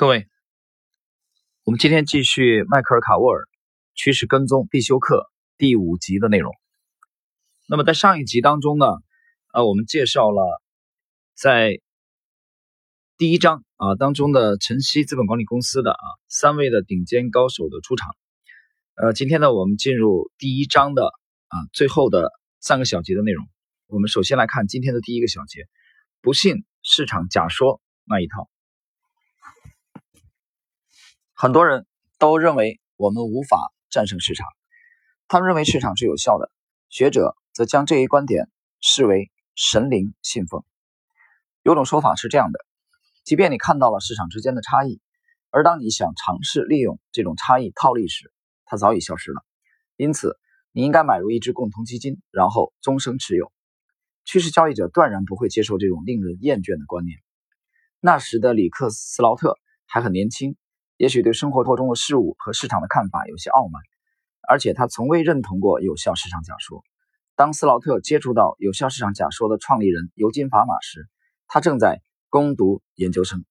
各位，我们今天继续迈克尔·卡沃尔趋势跟踪必修课第五集的内容。那么在上一集当中呢，呃，我们介绍了在第一章啊当中的晨曦资本管理公司的啊三位的顶尖高手的出场。呃，今天呢，我们进入第一章的啊最后的三个小节的内容。我们首先来看今天的第一个小节：不信市场假说那一套。很多人都认为我们无法战胜市场，他们认为市场是有效的。学者则将这一观点视为神灵信奉。有种说法是这样的：即便你看到了市场之间的差异，而当你想尝试利用这种差异套利时，它早已消失了。因此，你应该买入一只共同基金，然后终生持有。趋势交易者断然不会接受这种令人厌倦的观念。那时的里克斯劳特还很年轻。也许对生活中的事物和市场的看法有些傲慢，而且他从未认同过有效市场假说。当斯劳特接触到有效市场假说的创立人尤金·法玛时，他正在攻读研究生。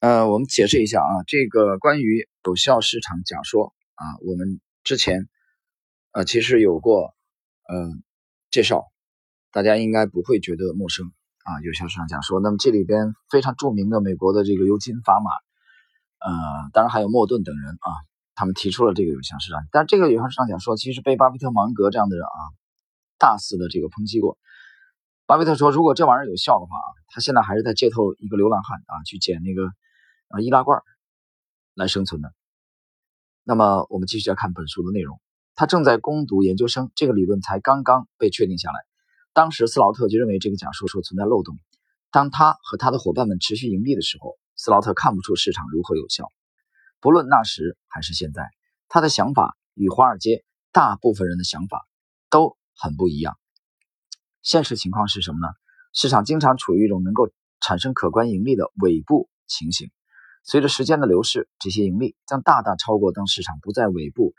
呃，我们解释一下啊，这个关于有效市场假说啊，我们之前呃其实有过呃介绍，大家应该不会觉得陌生啊。有效市场假说，那么这里边非常著名的美国的这个尤金·法玛。呃，当然还有莫顿等人啊，他们提出了这个有效市场，但这个有效市场假说其实被巴菲特、芒格这样的人啊大肆的这个抨击过。巴菲特说，如果这玩意儿有效的话啊，他现在还是在街头一个流浪汉啊，去捡那个啊易拉罐来生存的。那么我们继续要看本书的内容，他正在攻读研究生，这个理论才刚刚被确定下来。当时斯劳特就认为这个假说说存在漏洞，当他和他的伙伴们持续盈利的时候。斯劳特看不出市场如何有效，不论那时还是现在，他的想法与华尔街大部分人的想法都很不一样。现实情况是什么呢？市场经常处于一种能够产生可观盈利的尾部情形。随着时间的流逝，这些盈利将大大超过当市场不在尾部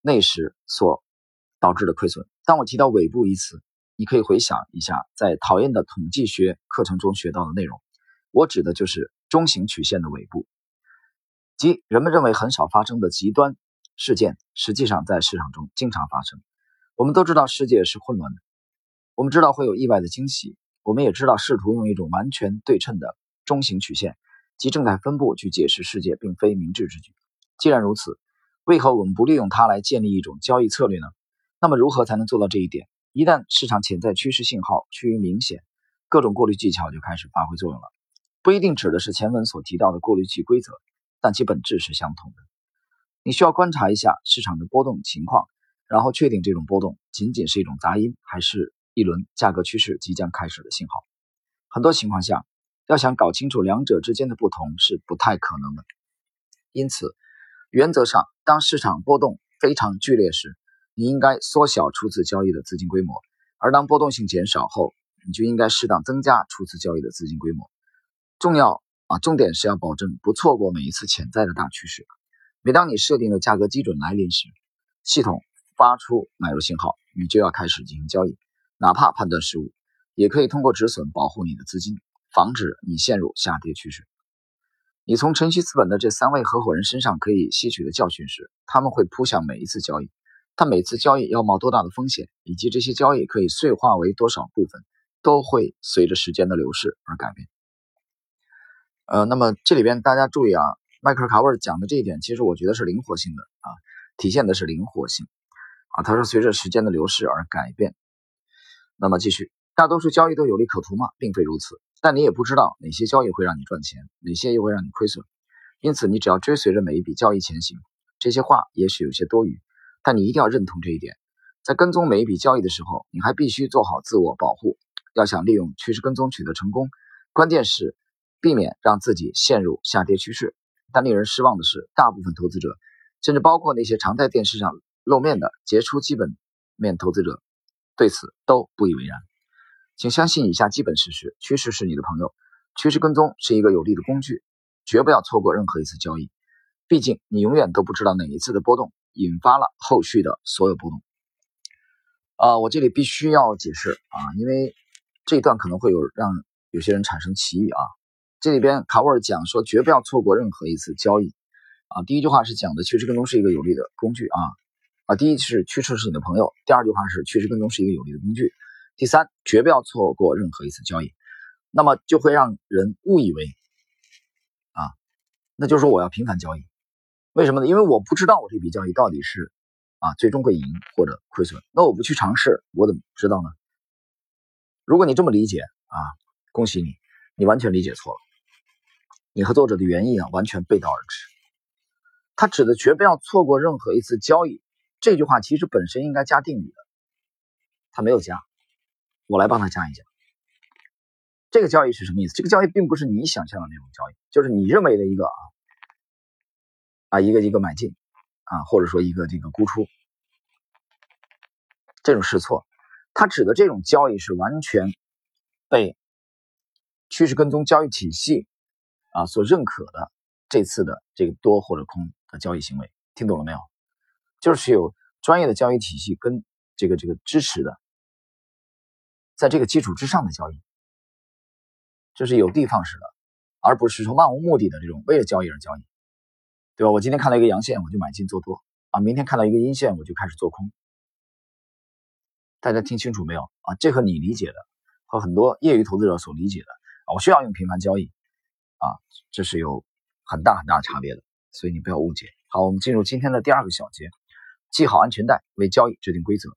那时所导致的亏损。当我提到“尾部”一词，你可以回想一下在讨厌的统计学课程中学到的内容。我指的就是中型曲线的尾部，即人们认为很少发生的极端事件，实际上在市场中经常发生。我们都知道世界是混乱的，我们知道会有意外的惊喜，我们也知道试图用一种完全对称的中型曲线及正态分布去解释世界，并非明智之举。既然如此，为何我们不利用它来建立一种交易策略呢？那么，如何才能做到这一点？一旦市场潜在趋势信号趋于明显，各种过滤技巧就开始发挥作用了。不一定指的是前文所提到的过滤器规则，但其本质是相同的。你需要观察一下市场的波动情况，然后确定这种波动仅仅是一种杂音，还是一轮价格趋势即将开始的信号。很多情况下，要想搞清楚两者之间的不同是不太可能的。因此，原则上，当市场波动非常剧烈时，你应该缩小初次交易的资金规模；而当波动性减少后，你就应该适当增加初次交易的资金规模。重要啊，重点是要保证不错过每一次潜在的大趋势。每当你设定的价格基准来临时，系统发出买入信号，你就要开始进行交易。哪怕判断失误，也可以通过止损保护你的资金，防止你陷入下跌趋势。你从晨曦资本的这三位合伙人身上可以吸取的教训是：他们会扑向每一次交易，但每次交易要冒多大的风险，以及这些交易可以碎化为多少部分，都会随着时间的流逝而改变。呃，那么这里边大家注意啊，迈克尔·卡沃尔讲的这一点，其实我觉得是灵活性的啊，体现的是灵活性啊。他说，随着时间的流逝而改变。那么继续，大多数交易都有利可图吗？并非如此，但你也不知道哪些交易会让你赚钱，哪些又会让你亏损。因此，你只要追随着每一笔交易前行。这些话也许有些多余，但你一定要认同这一点。在跟踪每一笔交易的时候，你还必须做好自我保护。要想利用趋势跟踪取得成功，关键是。避免让自己陷入下跌趋势，但令人失望的是，大部分投资者，甚至包括那些常在电视上露面的杰出基本面投资者，对此都不以为然。请相信以下基本事实：趋势是你的朋友，趋势跟踪是一个有力的工具，绝不要错过任何一次交易。毕竟你永远都不知道哪一次的波动引发了后续的所有波动。啊，我这里必须要解释啊，因为这一段可能会有让有些人产生歧义啊。这里边卡沃尔讲说，绝不要错过任何一次交易啊。第一句话是讲的趋势跟踪是一个有利的工具啊啊。第一是趋势是你的朋友，第二句话是趋势跟踪是一个有利的工具。第三，绝不要错过任何一次交易，那么就会让人误以为啊，那就是说我要频繁交易，为什么呢？因为我不知道我这笔交易到底是啊最终会赢或者亏损，那我不去尝试，我怎么知道呢？如果你这么理解啊，恭喜你，你完全理解错了，你和作者的原意啊完全背道而驰。他指的绝不要错过任何一次交易，这句话其实本身应该加定语的，他没有加，我来帮他加一加。这个交易是什么意思？这个交易并不是你想象的那种交易，就是你认为的一个啊啊一个一个买进啊，或者说一个这个沽出这种试错。他指的这种交易是完全被趋势跟踪交易体系啊所认可的这次的这个多或者空的交易行为，听懂了没有？就是有专业的交易体系跟这个这个支持的，在这个基础之上的交易，这是有的放矢的，而不是说漫无目的的这种为了交易而交易，对吧？我今天看到一个阳线，我就买进做多啊，明天看到一个阴线，我就开始做空。大家听清楚没有啊？这和你理解的和很多业余投资者所理解的啊，我需要用频繁交易啊，这是有很大很大差别的，所以你不要误解。好，我们进入今天的第二个小节，系好安全带，为交易制定规则。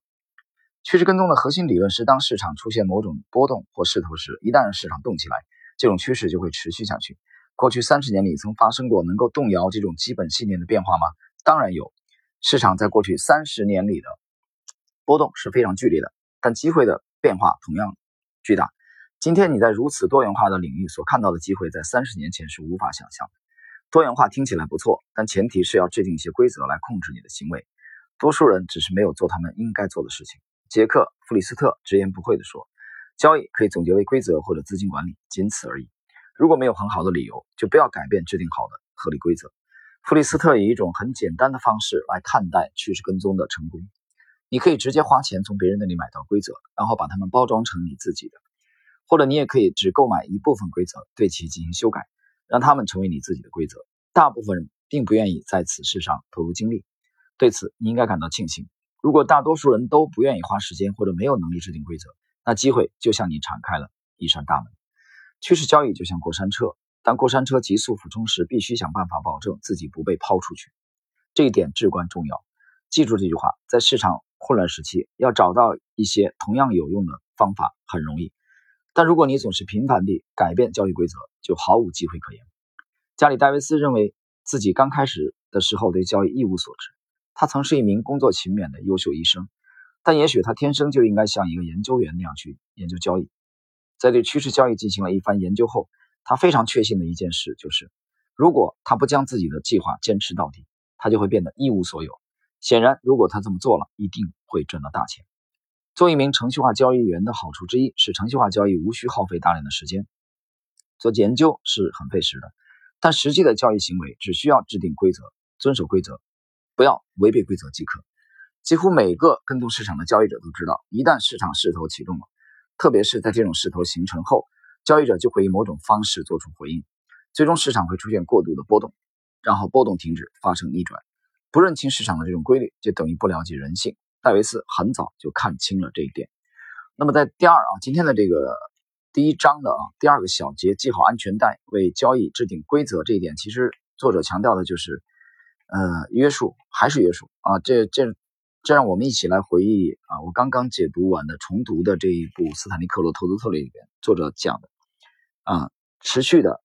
趋势跟踪的核心理论是，当市场出现某种波动或势头时，一旦市场动起来，这种趋势就会持续下去。过去三十年里，曾发生过能够动摇这种基本信念的变化吗？当然有。市场在过去三十年里的。波动是非常剧烈的，但机会的变化同样巨大。今天你在如此多元化的领域所看到的机会，在三十年前是无法想象的。多元化听起来不错，但前提是要制定一些规则来控制你的行为。多数人只是没有做他们应该做的事情。杰克·弗里斯特直言不讳地说：“交易可以总结为规则或者资金管理，仅此而已。如果没有很好的理由，就不要改变制定好的合理规则。”弗里斯特以一种很简单的方式来看待趋势跟踪的成功。你可以直接花钱从别人那里买到规则，然后把它们包装成你自己的，或者你也可以只购买一部分规则，对其进行修改，让他们成为你自己的规则。大部分人并不愿意在此事上投入精力，对此你应该感到庆幸。如果大多数人都不愿意花时间或者没有能力制定规则，那机会就向你敞开了一扇大门。趋势交易就像过山车，当过山车急速俯冲时，必须想办法保证自己不被抛出去，这一点至关重要。记住这句话，在市场。混乱时期要找到一些同样有用的方法很容易，但如果你总是频繁地改变交易规则，就毫无机会可言。加里·戴维斯认为自己刚开始的时候对交易一无所知，他曾是一名工作勤勉的优秀医生，但也许他天生就应该像一个研究员那样去研究交易。在对趋势交易进行了一番研究后，他非常确信的一件事就是，如果他不将自己的计划坚持到底，他就会变得一无所有。显然，如果他这么做了，一定会赚到大钱。做一名程序化交易员的好处之一是，程序化交易无需耗费大量的时间。做研究是很费时的，但实际的交易行为只需要制定规则、遵守规则，不要违背规则即可。几乎每个跟踪市场的交易者都知道，一旦市场势头启动了，特别是在这种势头形成后，交易者就会以某种方式做出回应，最终市场会出现过度的波动，然后波动停止，发生逆转。不认清市场的这种规律，就等于不了解人性。戴维斯很早就看清了这一点。那么在第二啊，今天的这个第一章的啊第二个小节，系好安全带，为交易制定规则这一点，其实作者强调的就是，呃，约束还是约束啊。这这这让我们一起来回忆啊，我刚刚解读完的重读的这一部《斯坦利·克罗投资策略》里边，作者讲的啊，持续的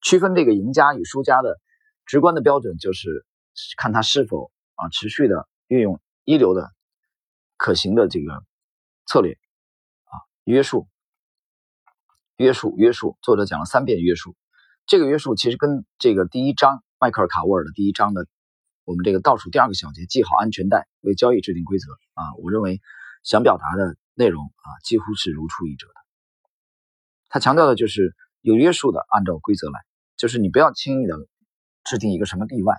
区分这个赢家与输家的直观的标准就是。看他是否啊持续的运用一流的可行的这个策略啊约束约束约束，作者讲了三遍约束，这个约束其实跟这个第一章迈克尔卡沃尔的第一章的我们这个倒数第二个小节系好安全带为交易制定规则啊，我认为想表达的内容啊几乎是如出一辙的。他强调的就是有约束的按照规则来，就是你不要轻易的制定一个什么例外。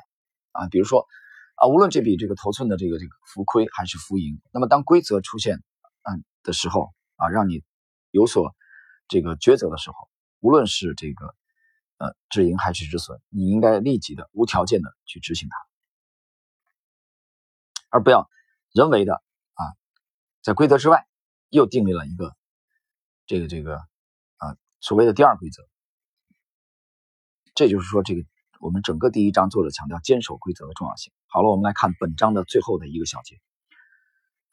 啊，比如说，啊，无论这笔这个头寸的这个这个浮亏还是浮盈，那么当规则出现，嗯的时候，啊，让你有所这个抉择的时候，无论是这个呃止盈还是止损，你应该立即的无条件的去执行它，而不要人为的啊在规则之外又订立了一个这个这个啊所谓的第二规则。这就是说，这个我们整个第一章作者强调坚守规则的重要性。好了，我们来看本章的最后的一个小节：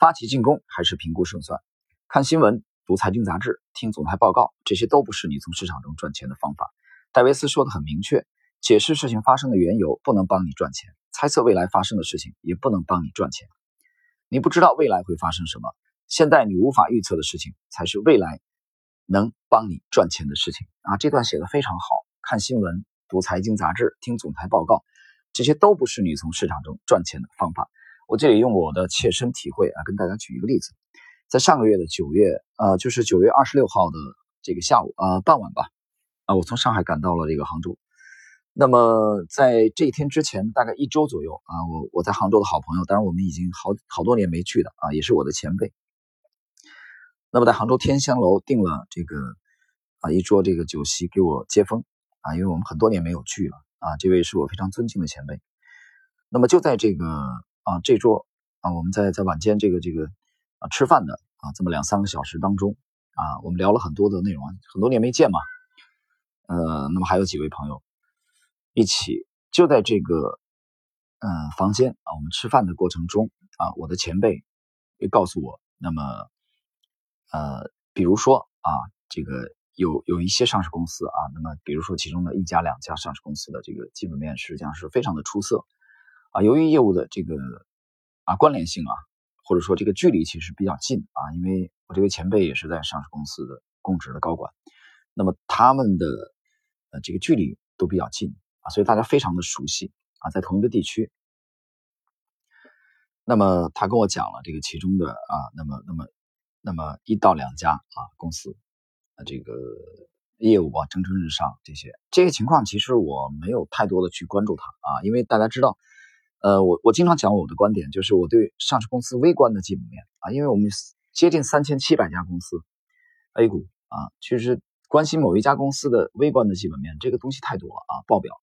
发起进攻还是评估胜算？看新闻、读财经杂志、听总裁报告，这些都不是你从市场中赚钱的方法。戴维斯说的很明确：解释事情发生的缘由不能帮你赚钱，猜测未来发生的事情也不能帮你赚钱。你不知道未来会发生什么，现在你无法预测的事情才是未来能帮你赚钱的事情啊！这段写的非常好。看新闻。读财经杂志、听总裁报告，这些都不是你从市场中赚钱的方法。我这里用我的切身体会啊，跟大家举一个例子。在上个月的九月，呃，就是九月二十六号的这个下午啊，傍晚吧，啊，我从上海赶到了这个杭州。那么在这一天之前，大概一周左右啊，我我在杭州的好朋友，当然我们已经好好多年没聚了啊，也是我的前辈。那么在杭州天香楼订了这个啊一桌这个酒席给我接风。啊，因为我们很多年没有聚了啊，这位是我非常尊敬的前辈。那么就在这个啊这桌啊，我们在在晚间这个这个啊吃饭的啊这么两三个小时当中啊，我们聊了很多的内容，很多年没见嘛。呃，那么还有几位朋友一起就在这个嗯房间啊，我们吃饭的过程中啊，我的前辈也告诉我，那么呃，比如说啊这个。有有一些上市公司啊，那么比如说其中的一家两家上市公司的这个基本面实际上是非常的出色啊，由于业务的这个啊关联性啊，或者说这个距离其实比较近啊，因为我这位前辈也是在上市公司的公职的高管，那么他们的呃这个距离都比较近啊，所以大家非常的熟悉啊，在同一个地区。那么他跟我讲了这个其中的啊，那么那么那么一到两家啊公司。这个业务啊，蒸蒸日上，这些这些情况，其实我没有太多的去关注它啊，因为大家知道，呃，我我经常讲我的观点，就是我对上市公司微观的基本面啊，因为我们接近三千七百家公司 A 股啊，其实关心某一家公司的微观的基本面，这个东西太多了啊，报表，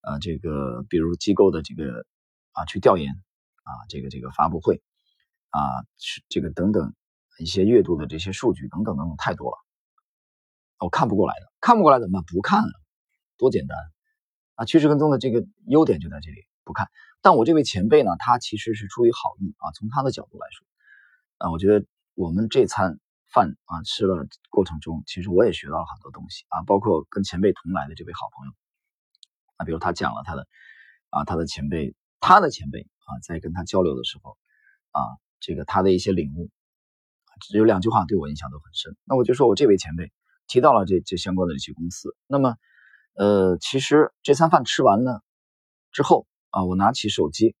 呃，这个比如机构的这个啊去调研啊，这个这个发布会啊，这个等等一些月度的这些数据等等等等太多了。我看不过来的，看不过来怎么办？不看了，多简单啊！趋势跟踪的这个优点就在这里，不看。但我这位前辈呢，他其实是出于好意啊，从他的角度来说，啊，我觉得我们这餐饭啊吃了过程中，其实我也学到了很多东西啊，包括跟前辈同来的这位好朋友啊，比如他讲了他的啊，他的前辈，他的前辈啊，在跟他交流的时候啊，这个他的一些领悟，只有两句话对我印象都很深。那我就说我这位前辈。提到了这这相关的一些公司，那么，呃，其实这餐饭吃完呢之后啊，我拿起手机，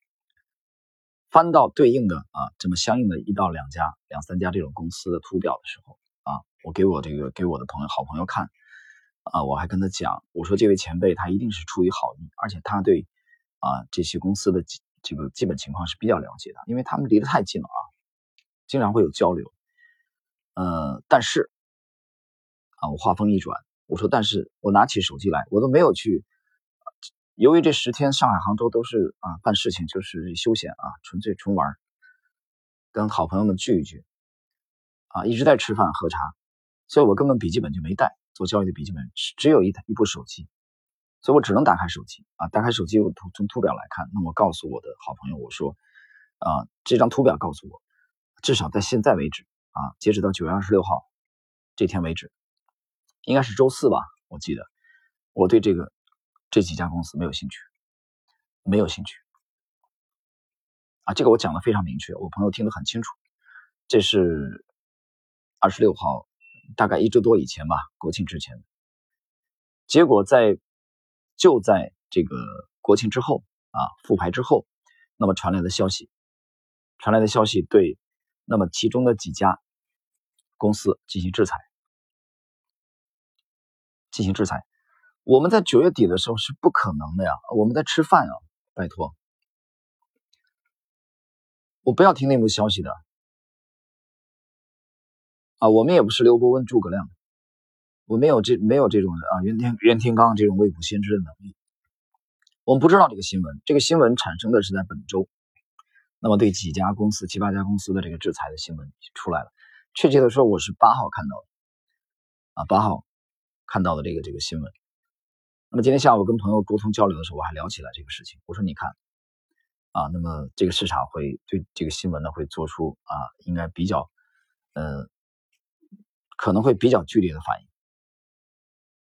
翻到对应的啊这么相应的一到两家、两三家这种公司的图表的时候啊，我给我这个给我的朋友好朋友看啊，我还跟他讲，我说这位前辈他一定是出于好意，而且他对啊这些公司的这个基本情况是比较了解的，因为他们离得太近了啊，经常会有交流，呃，但是。我话锋一转，我说：“但是我拿起手机来，我都没有去。由于这十天上海、杭州都是啊办事情，就是休闲啊，纯粹纯玩，跟好朋友们聚一聚，啊一直在吃饭喝茶，所以我根本笔记本就没带，做交易的笔记本只只有一台一部手机，所以我只能打开手机啊，打开手机我图从图表来看，那么告诉我的好朋友我说，啊这张图表告诉我，至少在现在为止啊，截止到九月二十六号这天为止。”应该是周四吧，我记得，我对这个这几家公司没有兴趣，没有兴趣啊，这个我讲的非常明确，我朋友听得很清楚。这是二十六号，大概一周多以前吧，国庆之前。结果在就在这个国庆之后啊，复牌之后，那么传来的消息，传来的消息对，那么其中的几家公司进行制裁。进行制裁，我们在九月底的时候是不可能的呀！我们在吃饭啊，拜托，我不要听内幕消息的啊！我们也不是刘伯温、诸葛亮我没有这没有这种啊袁天袁天罡这种未卜先知的能力。我们不知道这个新闻，这个新闻产生的是在本周，那么对几家公司、七八家公司的这个制裁的新闻出来了。确切的说，我是八号看到的，啊，八号看到的这个这个新闻。那么今天下午跟朋友沟通交流的时候，我还聊起来这个事情。我说你看，啊，那么这个市场会对这个新闻呢会做出啊，应该比较，呃，可能会比较剧烈的反应。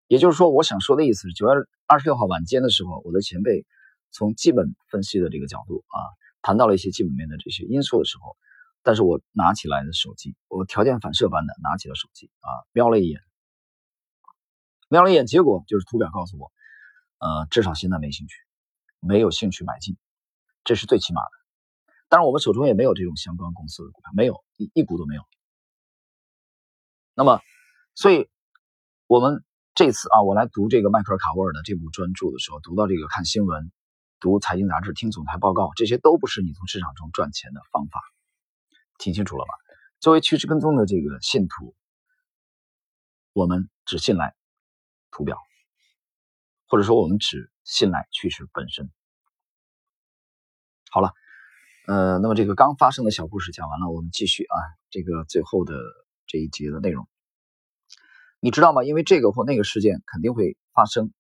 也就是说，我想说的意思是，九月二十六号晚间的时候，我的前辈从基本分析的这个角度啊，谈到了一些基本面的这些因素的时候，但是我拿起来的手机，我条件反射般的拿起了手机啊，瞄了一眼，瞄了一眼，结果就是图表告诉我，呃，至少现在没兴趣，没有兴趣买进，这是最起码的。当然，我们手中也没有这种相关公司的股票，没有一一股都没有。那么，所以我们。这次啊，我来读这个迈克尔·卡沃尔的这部专著的时候，读到这个看新闻、读财经杂志、听总裁报告，这些都不是你从市场中赚钱的方法，听清楚了吧？作为趋势跟踪的这个信徒，我们只信赖图表，或者说我们只信赖趋势本身。好了，呃，那么这个刚发生的小故事讲完了，我们继续啊，这个最后的这一节的内容。你知道吗？因为这个或那个事件肯定会发生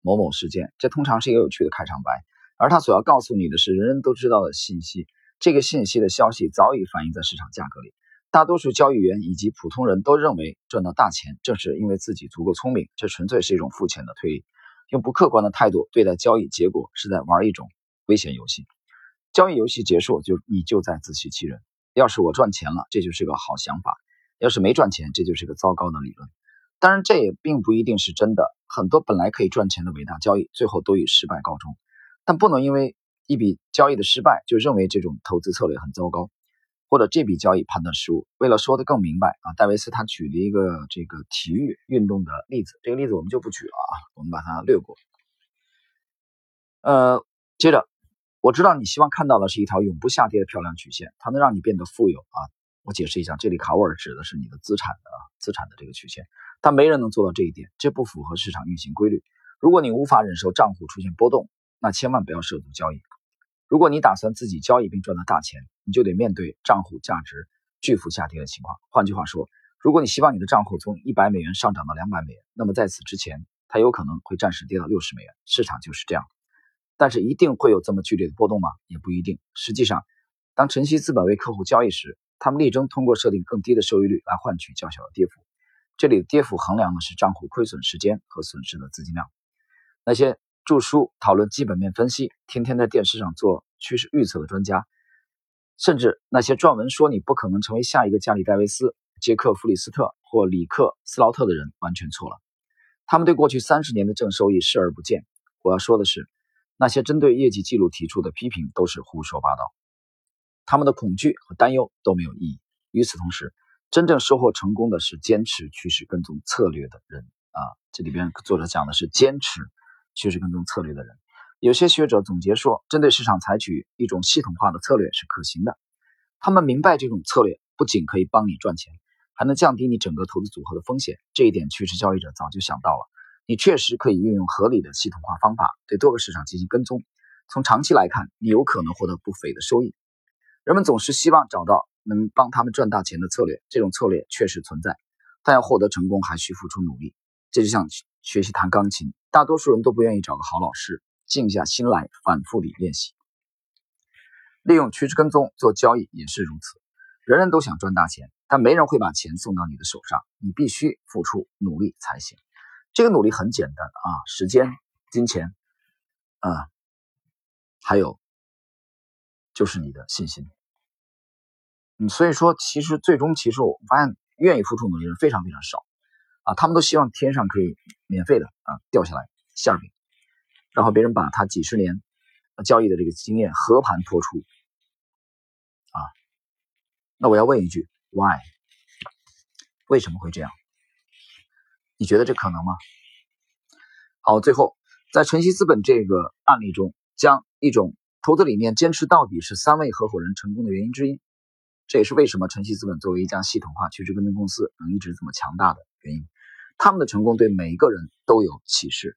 某某事件，这通常是一个有趣的开场白。而他所要告诉你的是人人都知道的信息。这个信息的消息早已反映在市场价格里。大多数交易员以及普通人都认为赚到大钱，正是因为自己足够聪明。这纯粹是一种肤浅的推理。用不客观的态度对待交易结果，是在玩一种危险游戏。交易游戏结束，就你就在自欺欺人。要是我赚钱了，这就是个好想法；要是没赚钱，这就是个糟糕的理论。当然，这也并不一定是真的。很多本来可以赚钱的伟大交易，最后都以失败告终。但不能因为一笔交易的失败，就认为这种投资策略很糟糕，或者这笔交易判断失误。为了说得更明白啊，戴维斯他举了一个这个体育运动的例子，这个例子我们就不举了啊，我们把它略过。呃，接着，我知道你希望看到的是一条永不下跌的漂亮曲线，它能让你变得富有啊。我解释一下，这里卡沃尔指的是你的资产的资产的这个曲线。但没人能做到这一点，这不符合市场运行规律。如果你无法忍受账户出现波动，那千万不要涉足交易。如果你打算自己交易并赚到大钱，你就得面对账户价值巨幅下跌的情况。换句话说，如果你希望你的账户从一百美元上涨到两百美元，那么在此之前，它有可能会暂时跌到六十美元。市场就是这样。但是一定会有这么剧烈的波动吗？也不一定。实际上，当晨曦资本为客户交易时，他们力争通过设定更低的收益率来换取较小的跌幅。这里的跌幅衡量的是账户亏损时间和损失的资金量。那些著书讨论基本面分析、天天在电视上做趋势预测的专家，甚至那些撰文说你不可能成为下一个加里·戴维斯、杰克·弗里斯特或里克·斯劳特的人，完全错了。他们对过去三十年的正收益视而不见。我要说的是，那些针对业绩记录提出的批评都是胡说八道。他们的恐惧和担忧都没有意义。与此同时，真正收获成功的是坚持趋势跟踪策略的人啊！这里边作者讲的是坚持趋势跟踪策略的人。有些学者总结说，针对市场采取一种系统化的策略是可行的。他们明白这种策略不仅可以帮你赚钱，还能降低你整个投资组合的风险。这一点，趋势交易者早就想到了。你确实可以运用合理的系统化方法对多个市场进行跟踪。从长期来看，你有可能获得不菲的收益。人们总是希望找到。能帮他们赚大钱的策略，这种策略确实存在，但要获得成功还需付出努力。这就像学习弹钢琴，大多数人都不愿意找个好老师，静下心来反复地练习。利用趋势跟踪做交易也是如此。人人都想赚大钱，但没人会把钱送到你的手上，你必须付出努力才行。这个努力很简单啊，时间、金钱，啊，还有就是你的信心。嗯，所以说，其实最终，其实我发现愿意付出努力的人非常非常少，啊，他们都希望天上可以免费的啊掉下来馅饼，然后别人把他几十年交易的这个经验和盘托出，啊，那我要问一句，why？为什么会这样？你觉得这可能吗？好，最后在晨曦资本这个案例中，将一种投资理念坚持到底是三位合伙人成功的原因之一。这也是为什么晨曦资本作为一家系统化趋势跟踪公司能一直这么强大的原因。他们的成功对每一个人都有启示。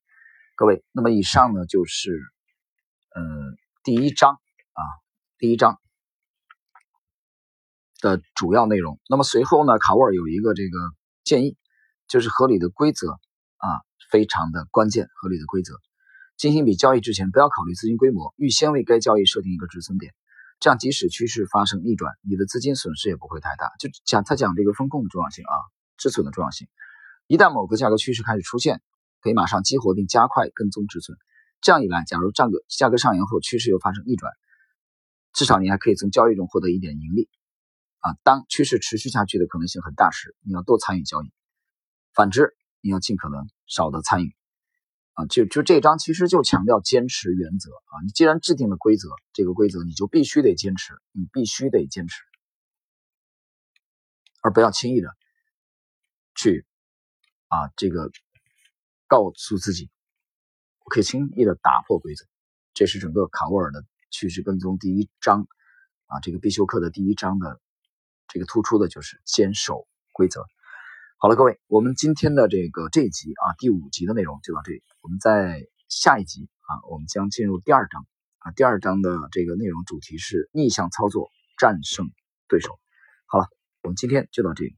各位，那么以上呢就是呃第一章啊第一章的主要内容。那么随后呢，卡沃尔有一个这个建议，就是合理的规则啊非常的关键，合理的规则。进行一笔交易之前，不要考虑资金规模，预先为该交易设定一个止损点，这样即使趋势发生逆转，你的资金损失也不会太大。就讲他讲这个风控的重要性啊，止损的重要性。一旦某个价格趋势开始出现，可以马上激活并加快跟踪止损。这样一来，假如价格价格上扬后趋势又发生逆转，至少你还可以从交易中获得一点盈利啊。当趋势持续下去的可能性很大时，你要多参与交易；反之，你要尽可能少的参与。啊，就就这章其实就强调坚持原则啊！你既然制定了规则，这个规则你就必须得坚持，你必须得坚持，而不要轻易的去啊这个告诉自己我可以轻易的打破规则。这是整个卡沃尔的趋势跟踪第一章啊，这个必修课的第一章的这个突出的就是坚守规则。好了，各位，我们今天的这个这一集啊，第五集的内容就到这里。我们在下一集啊，我们将进入第二章啊，第二章的这个内容主题是逆向操作战胜对手。好了，我们今天就到这里。